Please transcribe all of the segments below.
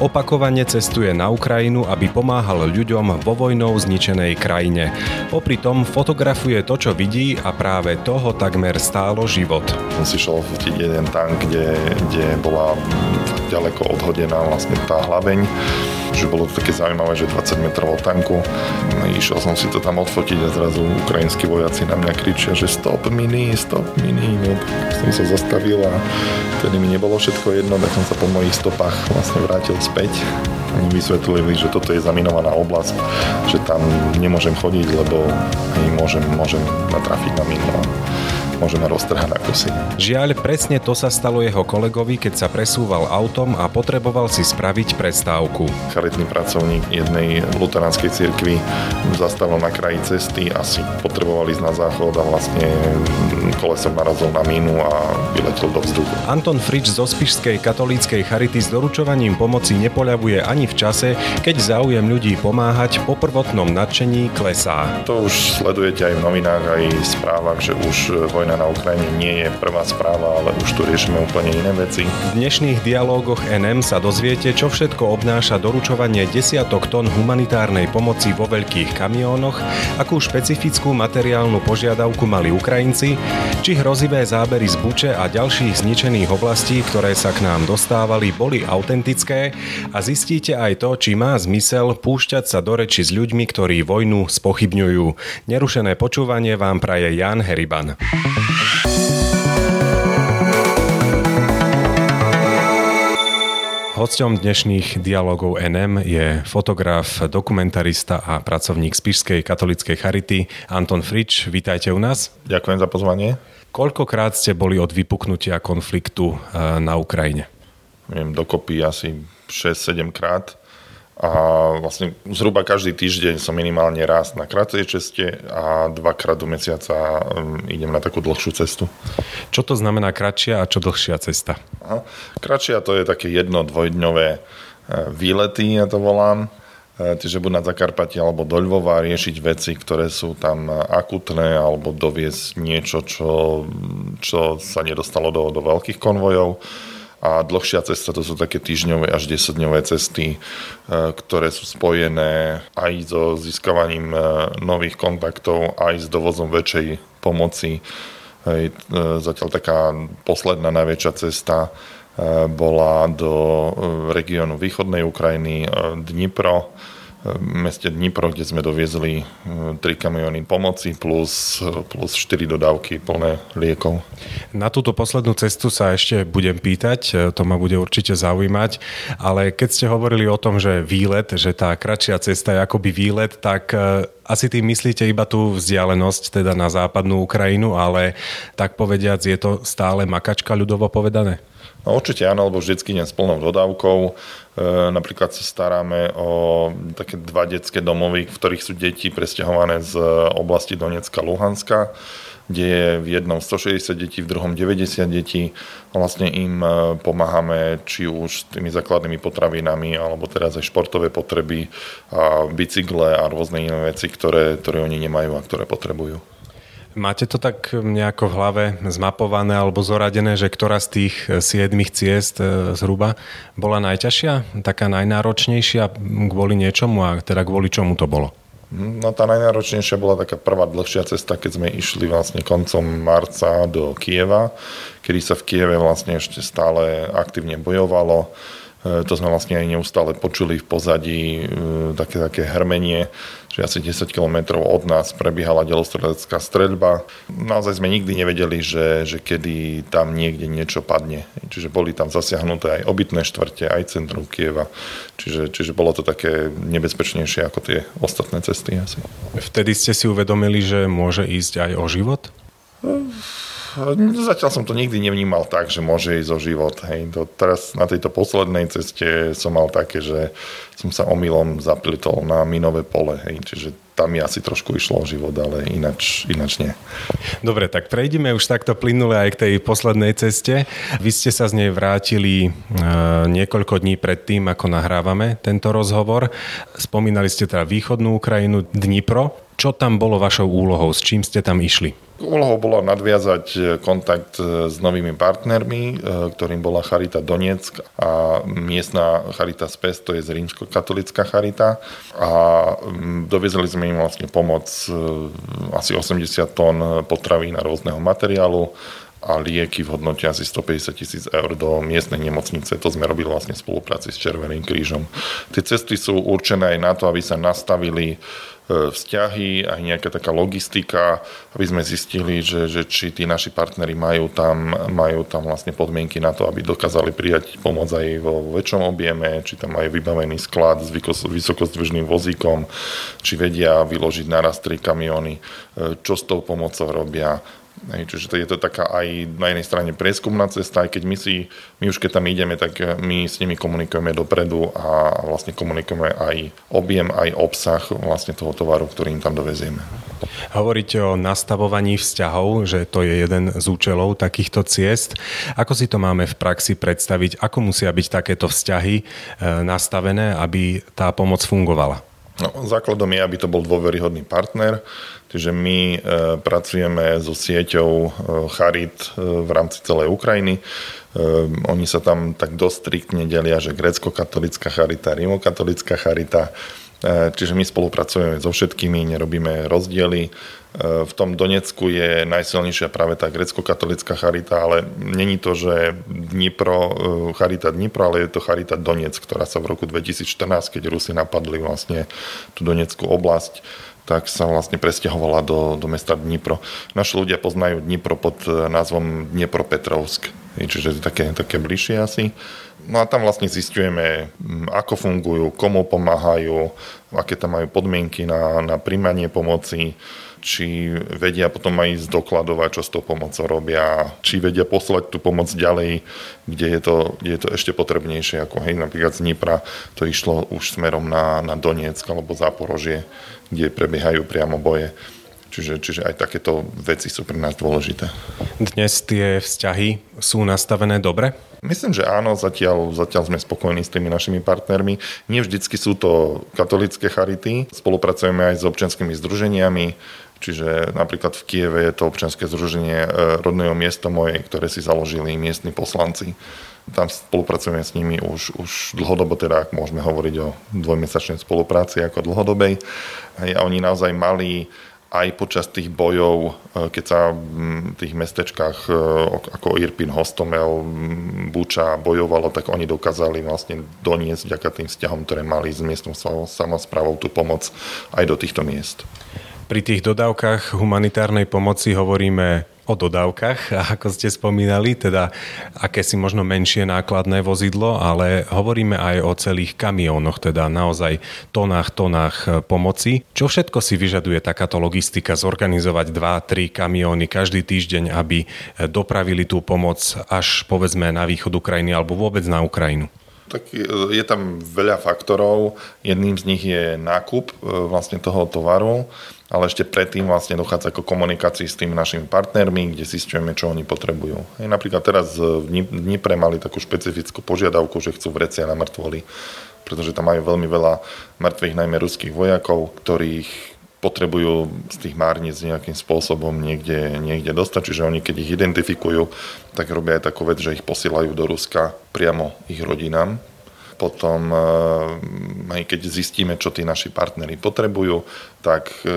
Opakovane cestuje na Ukrajinu, aby pomáhal ľuďom vo vojnou zničenej krajine. Popri tom fotografuje to, čo vidí a práve toho takmer stálo život. Som si šol fotiť jeden tank, kde, kde bola ďaleko odhodená vlastne tá hlaveň že bolo to také zaujímavé, že 20 metrov tanku. Išiel som si to tam odfotiť a zrazu ukrajinskí vojaci na mňa kričia, že stop mini, stop mini. No, som sa zastavil a vtedy mi nebolo všetko jedno, tak som sa po mojich stopách vlastne vrátil späť. Oni vysvetlili, že toto je zaminovaná oblasť, že tam nemôžem chodiť, lebo môžem, môžem natrafiť na minu môžeme roztrhať na kusy. Žiaľ, presne to sa stalo jeho kolegovi, keď sa presúval autom a potreboval si spraviť prestávku. Charitný pracovník jednej luteránskej cirkvi zastavil na kraji cesty, asi potreboval ísť na záchod a vlastne kolesom narazil na mínu a vyletel do vzduchu. Anton Frič zo Spišskej katolíckej charity s doručovaním pomoci nepoľavuje ani v čase, keď záujem ľudí pomáhať po prvotnom nadšení klesá. To už sledujete aj v novinách, aj v správach, že už vojna vojna na Ukrajine nie je prvá správa, ale už tu riešime úplne iné veci. V dnešných dialógoch NM sa dozviete, čo všetko obnáša doručovanie desiatok tón humanitárnej pomoci vo veľkých kamiónoch, akú špecifickú materiálnu požiadavku mali Ukrajinci, či hrozivé zábery z Buče a ďalších zničených oblastí, ktoré sa k nám dostávali, boli autentické a zistíte aj to, či má zmysel púšťať sa do reči s ľuďmi, ktorí vojnu spochybňujú. Nerušené počúvanie vám praje Jan Heriban. Hosťom dnešných dialogov NM je fotograf, dokumentarista a pracovník Spišskej katolíckej charity Anton Frič. Vítajte u nás. Ďakujem za pozvanie. Koľkokrát ste boli od vypuknutia konfliktu eh, na Ukrajine? Viem, dokopy asi 6-7 krát a vlastne zhruba každý týždeň som minimálne raz na kratej ceste a dvakrát do mesiaca um, idem na takú dlhšiu cestu. Čo to znamená kratšia a čo dlhšia cesta? Aha. Kratšia to je také jedno, dvojdňové e, výlety, ja to volám. E, čiže buď na Zakarpati alebo do Lvova riešiť veci, ktoré sú tam akutné alebo doviesť niečo, čo, čo sa nedostalo do, do veľkých konvojov a dlhšia cesta to sú také týždňové až 10-dňové cesty, e, ktoré sú spojené aj so získavaním e, nových kontaktov, aj s dovozom väčšej pomoci. E, zatiaľ taká posledná najväčšia cesta bola do regiónu východnej Ukrajiny, Dnipro, meste Dnipro, kde sme doviezli 3 e, kamiony pomoci plus, plus 4 dodávky plné liekov. Na túto poslednú cestu sa ešte budem pýtať, e, to ma bude určite zaujímať, ale keď ste hovorili o tom, že výlet, že tá kratšia cesta je akoby výlet, tak e, asi tým myslíte iba tú vzdialenosť teda na západnú Ukrajinu, ale tak povediac je to stále makačka ľudovo povedané? No určite áno, lebo vždycky nie s plnou dodávkou. E, napríklad sa staráme o také dva detské domovy, v ktorých sú deti presťahované z oblasti Donecka, Luhanska, kde je v jednom 160 detí, v druhom 90 detí. Vlastne im e, pomáhame či už tými základnými potravinami, alebo teraz aj športové potreby, a bicykle a rôzne iné veci, ktoré, ktoré oni nemajú a ktoré potrebujú. Máte to tak nejako v hlave zmapované alebo zoradené, že ktorá z tých eh, siedmých ciest eh, zhruba bola najťažšia, taká najnáročnejšia kvôli niečomu a teda kvôli čomu to bolo? No tá najnáročnejšia bola taká prvá dlhšia cesta, keď sme išli vlastne koncom marca do Kieva, kedy sa v Kieve vlastne ešte stále aktívne bojovalo. Eh, to sme vlastne aj neustále počuli v pozadí také, také hrmenie že asi 10 km od nás prebiehala delostrelecká streľba. Naozaj sme nikdy nevedeli, že, že kedy tam niekde niečo padne. Čiže boli tam zasiahnuté aj obytné štvrte, aj centrum Kieva. Čiže, čiže bolo to také nebezpečnejšie ako tie ostatné cesty asi. Vtedy ste si uvedomili, že môže ísť aj o život? Zatiaľ som to nikdy nevnímal tak, že môže ísť o život. Hej. To teraz na tejto poslednej ceste som mal také, že som sa omylom zaplitol na minové pole. Hej. Čiže tam mi asi trošku išlo o život, ale inač, inač nie. Dobre, tak prejdeme už takto plynule aj k tej poslednej ceste. Vy ste sa z nej vrátili e, niekoľko dní pred tým, ako nahrávame tento rozhovor. Spomínali ste teda východnú Ukrajinu, Dnipro. Čo tam bolo vašou úlohou? S čím ste tam išli? Úlohou bolo nadviazať e, kontakt e, s novými partnermi, e, ktorým bola Charita Donetsk a miestna Charita Spes, to je rímsko-katolická Charita. A doviezli sme im vlastne pomoc asi 80 tón potravín a rôzneho materiálu a lieky v hodnote asi 150 tisíc eur do miestnej nemocnice. To sme robili vlastne v spolupráci s Červeným krížom. Tie cesty sú určené aj na to, aby sa nastavili vzťahy, aj nejaká taká logistika, aby sme zistili, že, že či tí naši partnery majú tam, majú tam vlastne podmienky na to, aby dokázali prijať pomoc aj vo väčšom objeme, či tam majú vybavený sklad s vysokozdvižným vozíkom, či vedia vyložiť naraz tri kamiony, e, čo s tou pomocou robia, Hej, čiže to je to taká aj na jednej strane prieskumná cesta, aj keď my si, my už keď tam ideme, tak my s nimi komunikujeme dopredu a vlastne komunikujeme aj objem, aj obsah vlastne toho tovaru, ktorý im tam dovezieme. Hovoríte o nastavovaní vzťahov, že to je jeden z účelov takýchto ciest. Ako si to máme v praxi predstaviť? Ako musia byť takéto vzťahy e, nastavené, aby tá pomoc fungovala? No, základom je, aby to bol dôveryhodný partner, Čiže my e, pracujeme so sieťou e, Charit e, v rámci celej Ukrajiny. Oni sa tam tak dosť striktne delia, že grecko-katolická charita, rímokatolická charita. Čiže my spolupracujeme so všetkými, nerobíme rozdiely. V tom Donecku je najsilnejšia práve tá grecko-katolická charita, ale není to, že Dnipro, charita Dnipro, ale je to charita Donec, ktorá sa v roku 2014, keď Rusi napadli vlastne tú Doneckú oblasť, tak sa vlastne presťahovala do, do mesta Dnipro. Naši ľudia poznajú Dnipro pod e, názvom Dniepropetrovsk, čiže také, také bližšie asi. No a tam vlastne zistujeme, ako fungujú, komu pomáhajú, aké tam majú podmienky na, na príjmanie pomoci, či vedia potom aj zdokladovať, čo s tou pomocou robia, či vedia poslať tú pomoc ďalej, kde je to, kde je to ešte potrebnejšie, ako hej, napríklad z Dnipra to išlo už smerom na, na Donetsk alebo Záporožie, kde prebiehajú priamo boje. Čiže, čiže aj takéto veci sú pre nás dôležité. Dnes tie vzťahy sú nastavené dobre? Myslím, že áno, zatiaľ, zatiaľ sme spokojní s tými našimi partnermi. Nie vždycky sú to katolické charity. Spolupracujeme aj s občianskými združeniami, Čiže napríklad v Kieve je to občianske združenie e, rodného miesta moje, ktoré si založili miestni poslanci. Tam spolupracujeme s nimi už, už dlhodobo, teda ak môžeme hovoriť o dvojmesačnej spolupráci ako dlhodobej. A oni naozaj mali aj počas tých bojov, e, keď sa v tých mestečkách e, ako Irpin, Hostomel, Buča bojovalo, tak oni dokázali vlastne doniesť vďaka tým vzťahom, ktoré mali s miestnou samozprávou tú pomoc aj do týchto miest. Pri tých dodávkach humanitárnej pomoci hovoríme o dodávkach, ako ste spomínali, teda aké si možno menšie nákladné vozidlo, ale hovoríme aj o celých kamiónoch, teda naozaj tonách, tonách pomoci. Čo všetko si vyžaduje takáto logistika, zorganizovať 2-3 kamióny každý týždeň, aby dopravili tú pomoc až povedzme na východ Ukrajiny alebo vôbec na Ukrajinu? Tak je tam veľa faktorov. Jedným z nich je nákup e, vlastne toho tovaru, ale ešte predtým vlastne dochádza k komunikácii s tými našimi partnermi, kde zistujeme, čo oni potrebujú. Hej, napríklad teraz v Dnipre mali takú špecifickú požiadavku, že chcú vrecia na mŕtvoly, pretože tam majú veľmi veľa mŕtvych, najmä ruských vojakov, ktorých potrebujú z tých márnic nejakým spôsobom niekde, niekde dostať. Čiže oni, keď ich identifikujú, tak robia aj takú vec, že ich posielajú do Ruska priamo ich rodinám. Potom, eh, aj keď zistíme, čo tí naši partnery potrebujú, tak eh,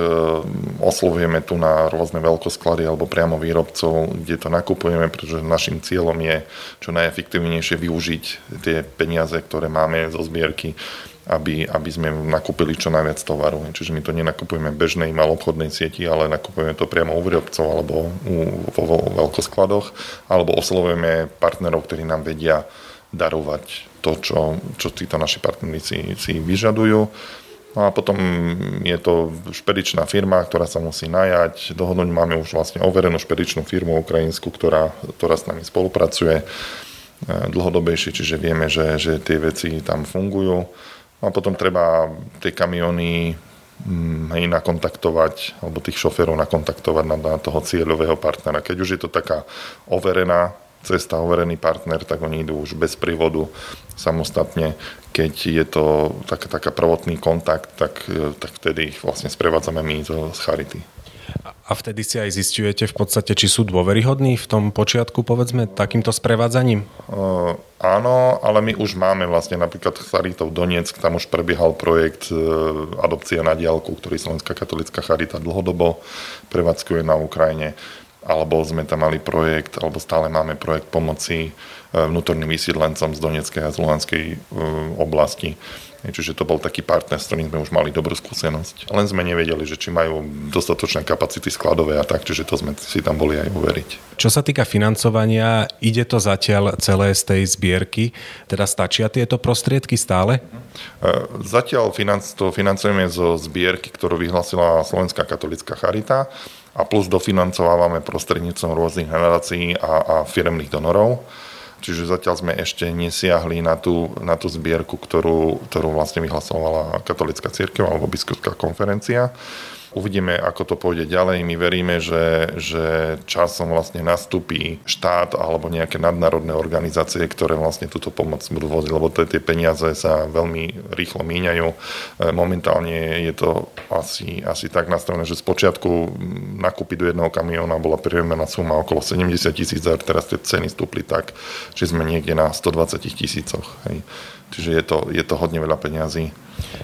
oslovujeme tu na rôzne veľkosklady alebo priamo výrobcov, kde to nakupujeme, pretože našim cieľom je čo najefektívnejšie využiť tie peniaze, ktoré máme zo zbierky aby, aby sme nakúpili čo najviac tovaru. Čiže my to nenakupujeme v bežnej malobchodnej sieti, ale nakupujeme to priamo u výrobcov alebo u, vo veľkoskladoch, alebo oslovujeme partnerov, ktorí nám vedia darovať to, čo, čo títo naši partneri si, vyžadujú. No a potom je to špedičná firma, ktorá sa musí najať. Dohodnúť máme už vlastne overenú špedičnú firmu ukrajinskú, ktorá, ktorá s nami spolupracuje eh, dlhodobejšie, čiže vieme, že, že tie veci tam fungujú. No a potom treba tie kamiony mm, hej, nakontaktovať, alebo tých šoférov nakontaktovať na, na toho cieľového partnera. Keď už je to taká overená cesta overený partner, tak oni idú už bez prívodu samostatne. Keď je to taká, taká prvotný kontakt, tak, tak vtedy ich vlastne sprevádzame my z Charity. A vtedy si aj zistujete v podstate, či sú dôveryhodní v tom počiatku, povedzme, takýmto sprevádzaním? Uh, áno, ale my už máme vlastne napríklad Charitov Donetsk, tam už prebiehal projekt uh, adopcia na diálku, ktorý Slovenská katolická charita dlhodobo prevádzkuje na Ukrajine. Alebo sme tam mali projekt, alebo stále máme projekt pomoci uh, vnútorným vysídlencom z Donetskej a z Luhanskej uh, oblasti Čiže to bol taký partner, s ktorým sme už mali dobrú skúsenosť. Len sme nevedeli, že či majú dostatočné kapacity skladové a tak, čiže to sme si tam boli aj uveriť. Čo sa týka financovania, ide to zatiaľ celé z tej zbierky, teda stačia tieto prostriedky stále? E, zatiaľ to financujeme zo zbierky, ktorú vyhlasila Slovenská katolická charita a plus dofinancovávame prostredníctvom rôznych nadácií a, a firemných donorov. Čiže zatiaľ sme ešte nesiahli na tú, na tú zbierku, ktorú, ktorú vlastne vyhlasovala katolická církev alebo biskupská konferencia. Uvidíme, ako to pôjde ďalej. My veríme, že, že časom vlastne nastúpi štát alebo nejaké nadnárodné organizácie, ktoré vlastne túto pomoc budú voziť, lebo tie peniaze sa veľmi rýchlo míňajú. E, momentálne je to asi, asi tak nastavené, že z počiatku nakúpiť do jedného kamióna bola priemerná suma okolo 70 tisíc eur, teraz tie ceny stúpli tak, že sme niekde na 120 tisícoch. Čiže je to, je to hodne veľa peňazí.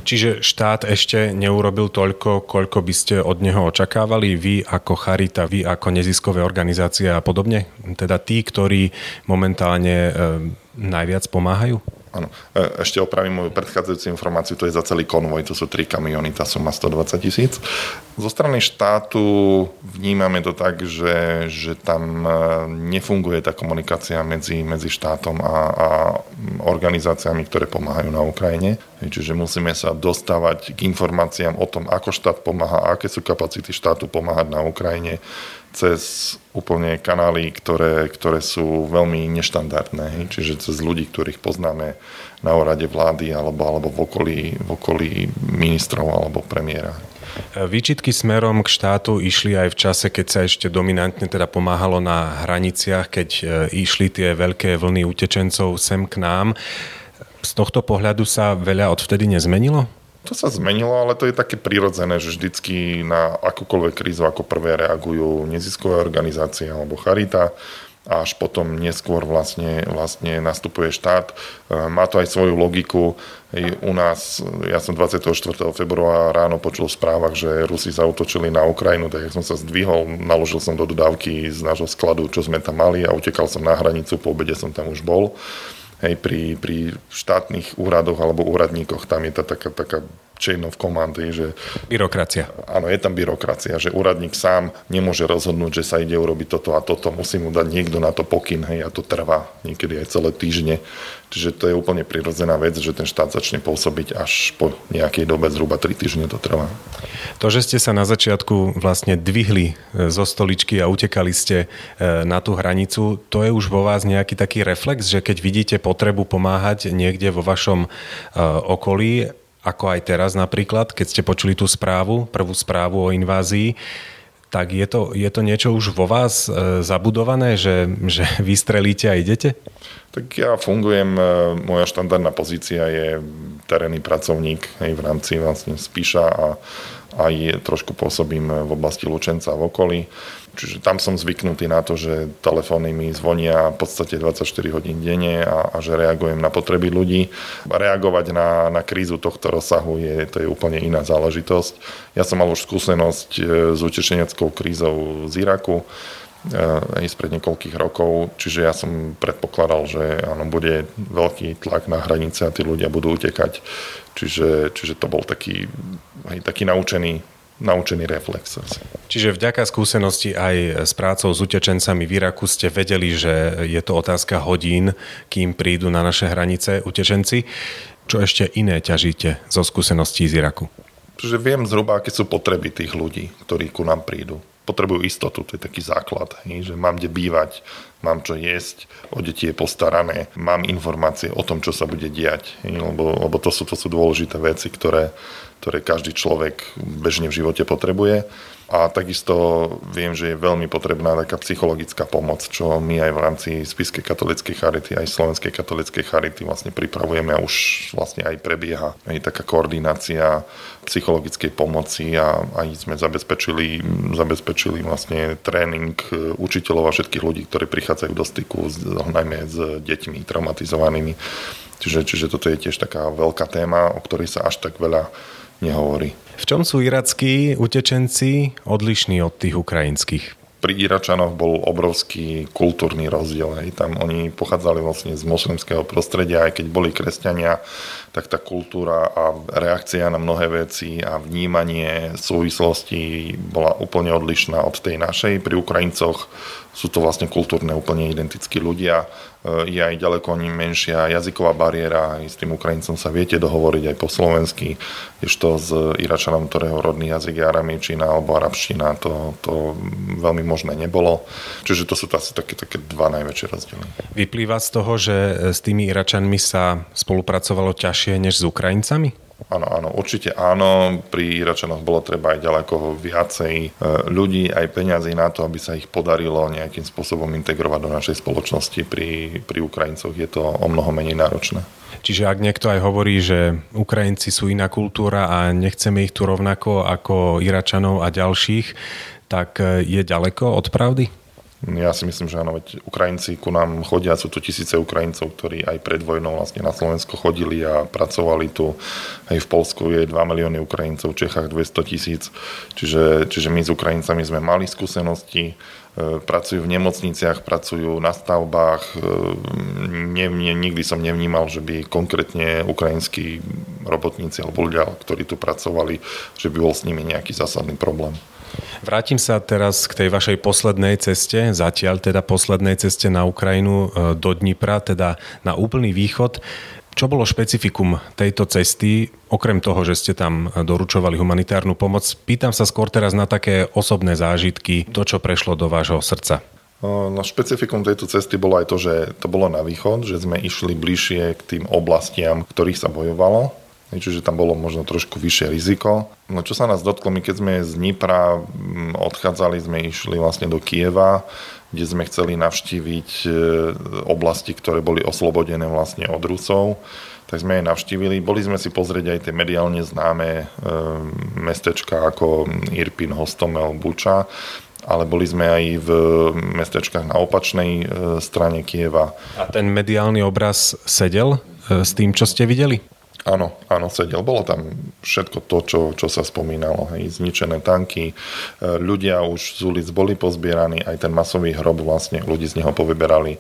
Čiže štát ešte neurobil toľko, koľko by ste od neho očakávali, vy ako Charita, vy ako neziskové organizácie a podobne? Teda tí, ktorí momentálne e, najviac pomáhajú? Áno. E, ešte opravím moju predchádzajúcu informáciu, to je za celý konvoj, to sú tri kamiony, tá suma 120 tisíc. Zo strany štátu vnímame to tak, že, že tam e, nefunguje tá komunikácia medzi, medzi štátom a, a organizáciami, ktoré pomáhajú na Ukrajine. Čiže musíme sa dostávať k informáciám o tom, ako štát pomáha, aké sú kapacity štátu pomáhať na Ukrajine cez úplne kanály, ktoré, ktoré sú veľmi neštandardné, čiže cez ľudí, ktorých poznáme na úrade vlády alebo, alebo v, okolí, v okolí ministrov alebo premiéra. Výčitky smerom k štátu išli aj v čase, keď sa ešte dominantne teda pomáhalo na hraniciach, keď e, išli tie veľké vlny utečencov sem k nám. Z tohto pohľadu sa veľa odvtedy nezmenilo? To sa zmenilo, ale to je také prirodzené, že vždycky na akúkoľvek krízu ako prvé reagujú neziskové organizácie alebo charita a až potom neskôr vlastne, vlastne nastupuje štát. E, má to aj svoju logiku. U nás, ja som 24. februára ráno počul v správach, že Rusi zautočili na Ukrajinu, tak som sa zdvihol, naložil som do dodávky z nášho skladu, čo sme tam mali a utekal som na hranicu, po obede som tam už bol. Hej, pri, pri štátnych úradoch alebo úradníkoch tam je tá taká, taká chain of command, že... Byrokracia. Áno, je tam byrokracia, že úradník sám nemôže rozhodnúť, že sa ide urobiť toto a toto, musí mu dať niekto na to pokyn, hej, a to trvá niekedy aj celé týždne. Čiže to je úplne prirodzená vec, že ten štát začne pôsobiť až po nejakej dobe, zhruba 3 týždne to trvá. To, že ste sa na začiatku vlastne dvihli e, zo stoličky a utekali ste e, na tú hranicu, to je už vo vás nejaký taký reflex, že keď vidíte potrebu pomáhať niekde vo vašom e, okolí, ako aj teraz napríklad, keď ste počuli tú správu, prvú správu o invázii, tak je to, je to niečo už vo vás e, zabudované, že, že vystrelíte a idete? Tak ja fungujem, e, moja štandardná pozícia je terénny pracovník hej, v rámci vlastne spíša a aj trošku pôsobím v oblasti Lučenca v okolí. Čiže tam som zvyknutý na to, že telefóny mi zvonia v podstate 24 hodín denne a, a že reagujem na potreby ľudí. Reagovať na, na krízu tohto rozsahu je, to je úplne iná záležitosť. Ja som mal už skúsenosť e, s utečeneckou krízou z Iraku e, aj spred niekoľkých rokov, čiže ja som predpokladal, že áno, bude veľký tlak na hranice a tí ľudia budú utekať. Čiže, čiže to bol taký, aj taký naučený naučený reflex. Čiže vďaka skúsenosti aj s prácou s utečencami v Iraku ste vedeli, že je to otázka hodín, kým prídu na naše hranice utečenci. Čo ešte iné ťažíte zo skúseností z Iraku? Že viem zhruba, aké sú potreby tých ľudí, ktorí ku nám prídu. Potrebujú istotu, to je taký základ, že mám kde bývať, mám čo jesť, o deti je postarané, mám informácie o tom, čo sa bude diať, lebo, lebo to, sú, to sú dôležité veci, ktoré, ktoré každý človek bežne v živote potrebuje. A takisto viem, že je veľmi potrebná taká psychologická pomoc, čo my aj v rámci Spiskej katolíckej charity, aj Slovenskej katolíckej charity vlastne pripravujeme a už vlastne aj prebieha aj taká koordinácia psychologickej pomoci a aj sme zabezpečili, zabezpečili vlastne tréning učiteľov a všetkých ľudí, ktorí prichádzajú do styku s, najmä s deťmi traumatizovanými. Čiže, čiže toto je tiež taká veľká téma, o ktorej sa až tak veľa nehovorí. V čom sú irackí utečenci odlišní od tých ukrajinských? pri Iračanoch bol obrovský kultúrny rozdiel. Hej. Tam oni pochádzali vlastne z moslimského prostredia, aj keď boli kresťania, tak tá kultúra a reakcia na mnohé veci a vnímanie súvislosti bola úplne odlišná od tej našej. Pri Ukrajincoch sú to vlastne kultúrne úplne identickí ľudia E, je aj ďaleko menšia jazyková bariéra, aj s tým Ukrajincom sa viete dohovoriť aj po slovensky, to s Iračanom, ktorého rodný jazyk je aramejčina alebo arabština, to, to veľmi možné nebolo. Čiže to sú to asi také, také dva najväčšie rozdiely. Vyplýva z toho, že s tými Iračanmi sa spolupracovalo ťažšie než s Ukrajincami? Áno, áno, určite áno. Pri Iračanoch bolo treba aj ďaleko viacej e, ľudí, aj peňazí na to, aby sa ich podarilo nejakým spôsobom integrovať do našej spoločnosti. Pri, pri Ukrajincoch je to o mnoho menej náročné. Čiže ak niekto aj hovorí, že Ukrajinci sú iná kultúra a nechceme ich tu rovnako ako Iračanov a ďalších, tak e, je ďaleko od pravdy? Ja si myslím, že áno, veď Ukrajinci ku nám chodia, sú tu tisíce Ukrajincov, ktorí aj pred vojnou vlastne na Slovensko chodili a pracovali tu. Aj v Polsku je 2 milióny Ukrajincov, v Čechách 200 tisíc. Čiže, čiže my s Ukrajincami sme mali skúsenosti, e, pracujú v nemocniciach, pracujú na stavbách. E, ne, ne, nikdy som nevnímal, že by konkrétne ukrajinskí robotníci alebo ľudia, ktorí tu pracovali, že by bol s nimi nejaký zásadný problém. Vrátim sa teraz k tej vašej poslednej ceste, zatiaľ teda poslednej ceste na Ukrajinu e, do Dnipra, teda na úplný východ. Čo bolo špecifikum tejto cesty, okrem toho, že ste tam doručovali humanitárnu pomoc? Pýtam sa skôr teraz na také osobné zážitky, to, čo prešlo do vášho srdca. No, špecifikum tejto cesty bolo aj to, že to bolo na východ, že sme išli bližšie k tým oblastiam, ktorých sa bojovalo čiže tam bolo možno trošku vyššie riziko. No čo sa nás dotklo, my keď sme z Dnipra mm, odchádzali, sme išli vlastne do Kieva, kde sme chceli navštíviť e, oblasti, ktoré boli oslobodené vlastne od Rusov tak sme jej navštívili. Boli sme si pozrieť aj tie mediálne známe e, mestečka ako Irpin, Hostomel, Buča, ale boli sme aj v mestečkách na opačnej e, strane Kieva. A ten mediálny obraz sedel s tým, čo ste videli? Áno, áno, sedel. Bolo tam všetko to, čo, čo sa spomínalo. Hej. Zničené tanky, e, ľudia už z ulic boli pozbieraní, aj ten masový hrob vlastne, ľudí z neho povyberali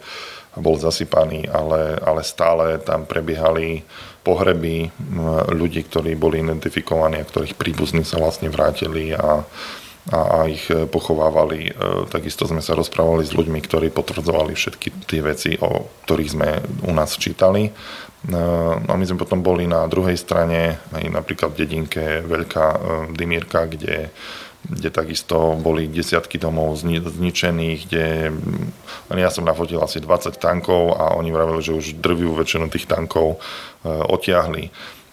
a bol zasypaný, ale, ale stále tam prebiehali pohreby ľudí, ktorí boli identifikovaní a ktorých príbuzní sa vlastne vrátili a, a, a ich e, pochovávali. E, takisto sme sa rozprávali s ľuďmi, ktorí potvrdzovali všetky tie veci, o ktorých sme u nás čítali No a my sme potom boli na druhej strane, aj napríklad v dedinke Veľká e, Dimírka, kde, kde takisto boli desiatky domov zničených, kde ja som nafotil asi 20 tankov a oni vravili, že už drviu väčšinu tých tankov e, otiahli.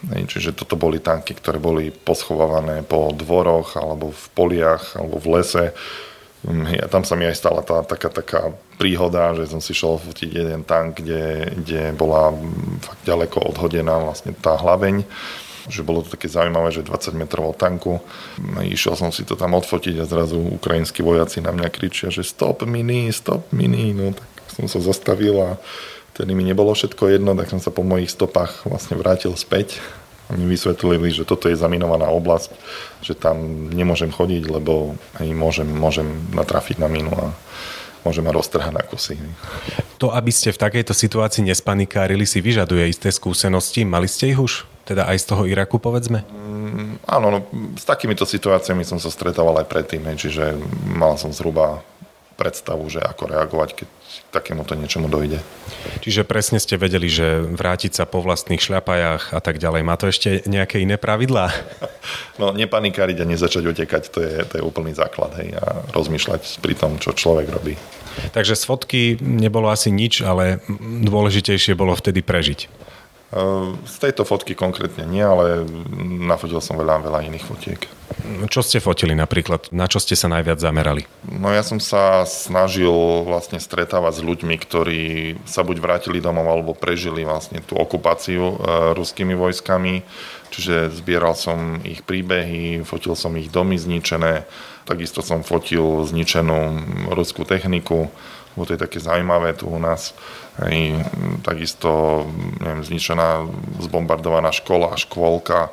Čiže toto boli tanky, ktoré boli poschovávané po dvoroch alebo v poliach alebo v lese Mm, ja, tam sa mi aj stala tá taká, taká príhoda, že som si šiel fotiť jeden tank, kde, kde bola fakt ďaleko odhodená vlastne tá hlaveň že bolo to také zaujímavé, že 20 metrov tanku. Išiel som si to tam odfotiť a zrazu ukrajinskí vojaci na mňa kričia, že stop mini, stop mini. No tak som sa zastavil a tedy mi nebolo všetko jedno, tak som sa po mojich stopách vlastne vrátil späť mi vysvetlili, že toto je zaminovaná oblasť, že tam nemôžem chodiť, lebo hej, môžem, môžem natrafiť na minu a môžem ma roztrhať na kusy. To, aby ste v takejto situácii nespanikárili, si vyžaduje isté skúsenosti. Mali ste ich už? Teda aj z toho Iraku, povedzme? Mm, áno, no, s takýmito situáciami som sa stretával aj predtým, čiže mal som zhruba predstavu, že ako reagovať, keď takémuto niečomu dojde. Čiže presne ste vedeli, že vrátiť sa po vlastných šľapajách a tak ďalej. Má to ešte nejaké iné pravidlá? No, nepanikáriť a nezačať utekať, to je, to je úplný základ. Hej, a rozmýšľať pri tom, čo človek robí. Takže z fotky nebolo asi nič, ale dôležitejšie bolo vtedy prežiť. Z tejto fotky konkrétne nie, ale nafotil som veľa, veľa iných fotiek. Čo ste fotili napríklad? Na čo ste sa najviac zamerali? No ja som sa snažil vlastne stretávať s ľuďmi, ktorí sa buď vrátili domov alebo prežili vlastne tú okupáciu e, ruskými vojskami. Čiže zbieral som ich príbehy, fotil som ich domy zničené, takisto som fotil zničenú ruskú techniku, lebo to je také zaujímavé tu u nás. Hej, takisto neviem, zničená, zbombardovaná škola, škôlka,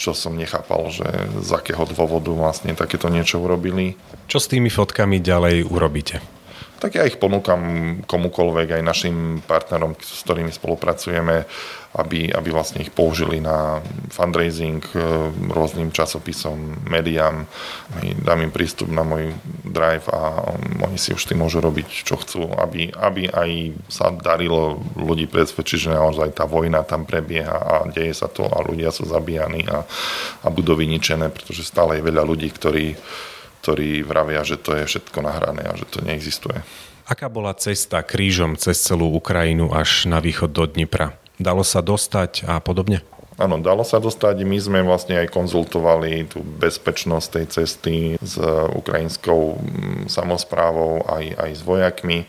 čo som nechápal, že z akého dôvodu vlastne takéto niečo urobili. Čo s tými fotkami ďalej urobíte? Tak ja ich ponúkam komukolvek, aj našim partnerom, s ktorými spolupracujeme, aby, aby vlastne ich použili na fundraising e, rôznym časopisom, médiám. Dám im prístup na môj drive a oni si už tým môžu robiť, čo chcú, aby, aby aj sa darilo ľudí presvedčiť, že naozaj tá vojna tam prebieha a deje sa to a ľudia sú zabíjani a, a budovy ničené, pretože stále je veľa ľudí, ktorí ktorí vravia, že to je všetko nahrané a že to neexistuje. Aká bola cesta krížom cez celú Ukrajinu až na východ do Dnipra? Dalo sa dostať a podobne? Áno, dalo sa dostať. My sme vlastne aj konzultovali tú bezpečnosť tej cesty s ukrajinskou mm, samozprávou aj, aj s vojakmi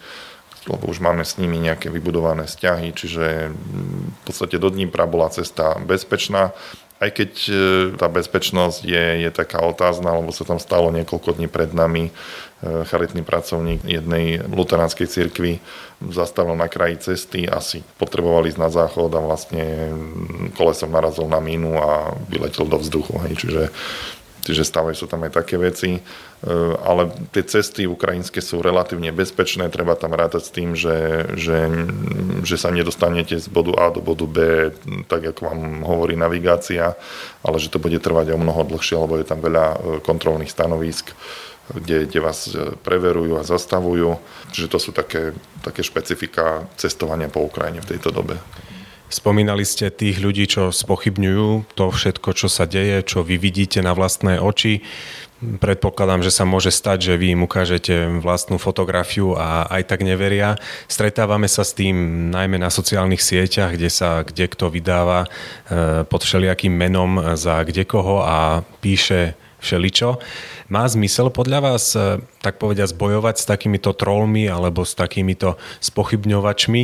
lebo už máme s nimi nejaké vybudované vzťahy, čiže mm, v podstate do Dnipra bola cesta bezpečná aj keď e, tá bezpečnosť je, je taká otázna, lebo sa tam stalo niekoľko dní pred nami e, charitný pracovník jednej luteránskej cirkvi zastavil na kraji cesty, asi potrebovali ísť na záchod a vlastne kolesom narazil na mínu a vyletel do vzduchu. Čiže Čiže stávajú sa tam aj také veci. E, ale tie cesty ukrajinské sú relatívne bezpečné, treba tam rátať s tým, že, že, že sa nedostanete z bodu A do bodu B, tak ako vám hovorí navigácia, ale že to bude trvať o mnoho dlhšie, lebo je tam veľa e, kontrolných stanovisk, kde, kde vás e, preverujú a zastavujú. Čiže to sú také, také špecifika cestovania po Ukrajine v tejto dobe. Spomínali ste tých ľudí, čo spochybňujú to všetko, čo sa deje, čo vy vidíte na vlastné oči. Predpokladám, že sa môže stať, že vy im ukážete vlastnú fotografiu a aj tak neveria. Stretávame sa s tým najmä na sociálnych sieťach, kde sa kde kto vydáva e, pod všelijakým menom za kde koho a píše všeličo. Má zmysel podľa vás, e, tak povediať, bojovať s takýmito trollmi alebo s takýmito spochybňovačmi,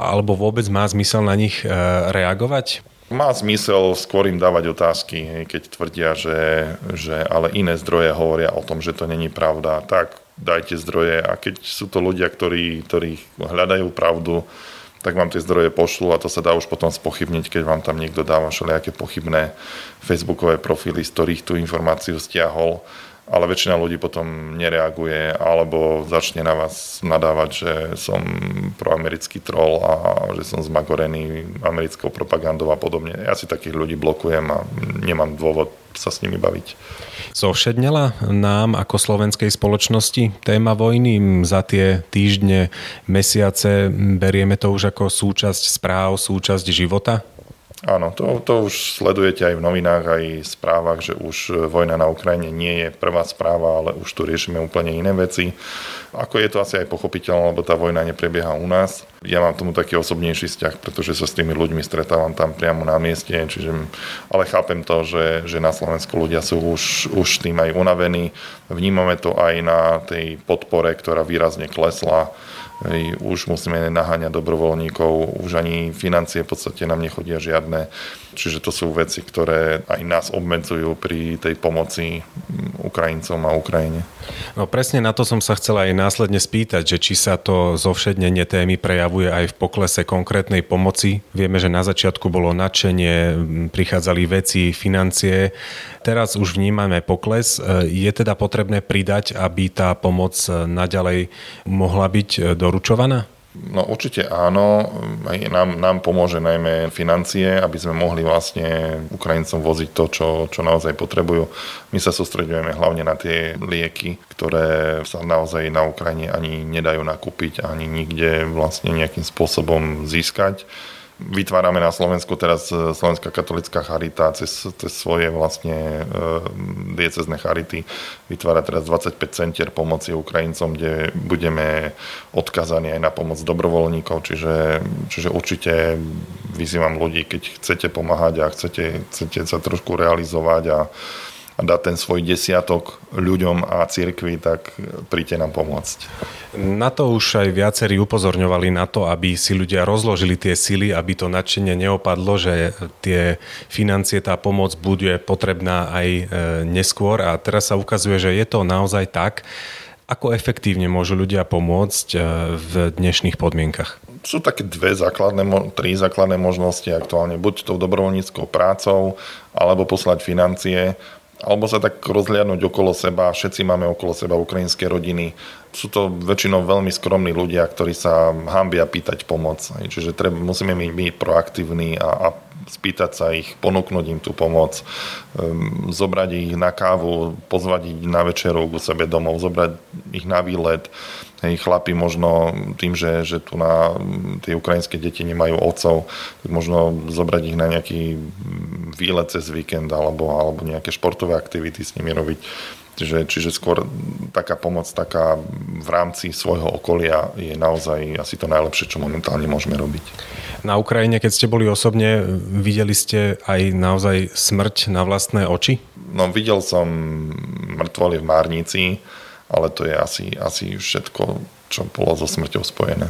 alebo vôbec má zmysel na nich e, reagovať? Má zmysel skôr im dávať otázky, keď tvrdia, že, že ale iné zdroje hovoria o tom, že to není pravda. Tak dajte zdroje a keď sú to ľudia, ktorí, ktorí hľadajú pravdu, tak vám tie zdroje pošlu a to sa dá už potom spochybniť, keď vám tam niekto dáva všelijaké pochybné facebookové profily, z ktorých tú informáciu stiahol ale väčšina ľudí potom nereaguje alebo začne na vás nadávať, že som proamerický troll a že som zmagorený americkou propagandou a podobne. Ja si takých ľudí blokujem a nemám dôvod sa s nimi baviť. Zovšednela nám ako slovenskej spoločnosti téma vojny za tie týždne, mesiace, berieme to už ako súčasť správ, súčasť života? Áno, to, to už sledujete aj v novinách, aj v správach, že už vojna na Ukrajine nie je prvá správa, ale už tu riešime úplne iné veci. Ako je to asi aj pochopiteľné, lebo tá vojna neprebieha u nás. Ja mám tomu taký osobnejší vzťah, pretože sa s tými ľuďmi stretávam tam priamo na mieste, čiže, ale chápem to, že, že na Slovensku ľudia sú už, už tým aj unavení. Vnímame to aj na tej podpore, ktorá výrazne klesla Už musíme naháňať dobrovoľníkov, už ani financie v podstate nám nechodia žiadne. Čiže to sú veci, ktoré aj nás obmedzujú pri tej pomoci Ukrajincom a Ukrajine. No presne na to som sa chcel aj následne spýtať, že či sa to zovšednenie témy prejavuje aj v poklese konkrétnej pomoci. Vieme, že na začiatku bolo nadšenie, prichádzali veci, financie. Teraz už vnímame pokles. Je teda potrebné pridať, aby tá pomoc naďalej mohla byť doručovaná? No určite áno. Nám, nám pomôže najmä financie, aby sme mohli vlastne Ukrajincom voziť to, čo, čo naozaj potrebujú. My sa sústredujeme hlavne na tie lieky, ktoré sa naozaj na Ukrajine ani nedajú nakúpiť, ani nikde vlastne nejakým spôsobom získať vytvárame na Slovensku teraz e, Slovenská katolická charita cez, cez svoje vlastne e, diecezne charity. Vytvára teraz 25 centier pomoci Ukrajincom, kde budeme odkazaní aj na pomoc dobrovoľníkov, čiže, čiže určite vyzývam ľudí, keď chcete pomáhať a chcete, chcete sa trošku realizovať a a dať ten svoj desiatok ľuďom a cirkvi, tak príďte nám pomôcť. Na to už aj viacerí upozorňovali na to, aby si ľudia rozložili tie sily, aby to nadšenie neopadlo, že tie financie, tá pomoc bude potrebná aj e, neskôr a teraz sa ukazuje, že je to naozaj tak. Ako efektívne môžu ľudia pomôcť e, v dnešných podmienkach? sú také dve základné, tri základné možnosti aktuálne. Buď tou dobrovoľníckou prácou, alebo poslať financie alebo sa tak rozliadnúť okolo seba. Všetci máme okolo seba ukrajinské rodiny. Sú to väčšinou veľmi skromní ľudia, ktorí sa hambia pýtať pomoc. Čiže treba, musíme byť, byť proaktívni a, a spýtať sa ich, ponúknuť im tú pomoc, um, zobrať ich na kávu, pozvať ich na večeru k sebe domov, zobrať ich na výlet Hej, chlapi možno tým, že, že tu na tie ukrajinské deti nemajú otcov, tak možno zobrať ich na nejaký výlet cez víkend alebo, alebo nejaké športové aktivity s nimi robiť. Čiže, čiže skôr taká pomoc taká v rámci svojho okolia je naozaj asi to najlepšie, čo momentálne môžeme robiť. Na Ukrajine, keď ste boli osobne, videli ste aj naozaj smrť na vlastné oči? No videl som mŕtvoly v Márnici, ale to je asi, asi všetko, čo bolo so smrťou spojené.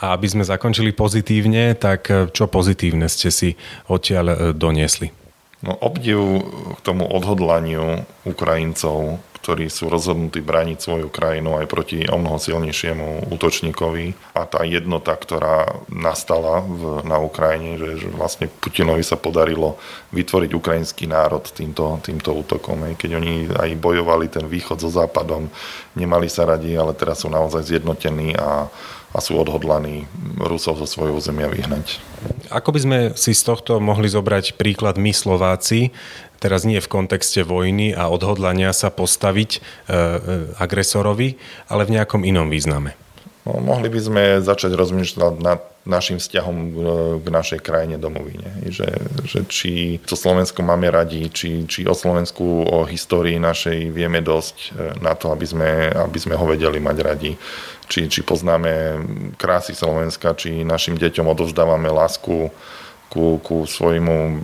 A aby sme zakončili pozitívne, tak čo pozitívne ste si odtiaľ eh, doniesli? No obdiv k tomu odhodlaniu Ukrajincov, ktorí sú rozhodnutí brániť svoju krajinu aj proti o mnoho silnejšiemu útočníkovi. A tá jednota, ktorá nastala v, na Ukrajine, že, že vlastne Putinovi sa podarilo vytvoriť ukrajinský národ týmto, týmto útokom. Keď oni aj bojovali ten východ so západom, nemali sa radi, ale teraz sú naozaj zjednotení a, a sú odhodlaní Rusov zo svojho územia vyhnať. Ako by sme si z tohto mohli zobrať príklad my Slováci, teraz nie v kontexte vojny a odhodlania sa postaviť e, e, agresorovi, ale v nejakom inom význame. No, mohli by sme začať rozmýšľať nad našim vzťahom k našej krajine domovine. Že, že či to Slovensko máme radi, či, či o Slovensku, o histórii našej vieme dosť e, na to, aby sme, aby sme ho vedeli mať radi. Či, či poznáme krásy Slovenska, či našim deťom odovzdávame lásku, ku, ku svojmu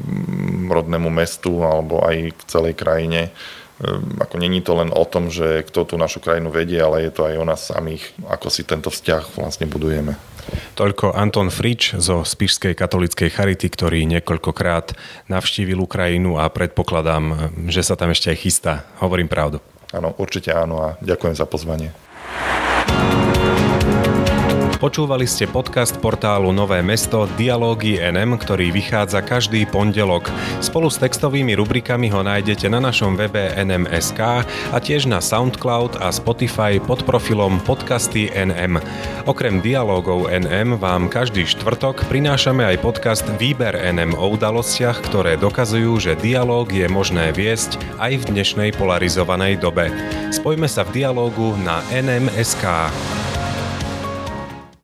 rodnému mestu alebo aj k celej krajine. Ehm, ako není to len o tom, že kto tú našu krajinu vedie, ale je to aj o nás samých, ako si tento vzťah vlastne budujeme. Toľko Anton Frič zo Spišskej katolíckej charity, ktorý niekoľkokrát navštívil Ukrajinu a predpokladám, že sa tam ešte aj chystá. Hovorím pravdu. Áno, určite áno a ďakujem za pozvanie. Počúvali ste podcast portálu Nové mesto Dialógy NM, ktorý vychádza každý pondelok. Spolu s textovými rubrikami ho nájdete na našom webe nm.sk a tiež na SoundCloud a Spotify pod profilom Podcasty NM. Okrem dialógov NM vám každý štvrtok prinášame aj podcast Výber NM o udalostiach, ktoré dokazujú, že dialóg je možné viesť aj v dnešnej polarizovanej dobe. Spojme sa v dialógu na nm.sk.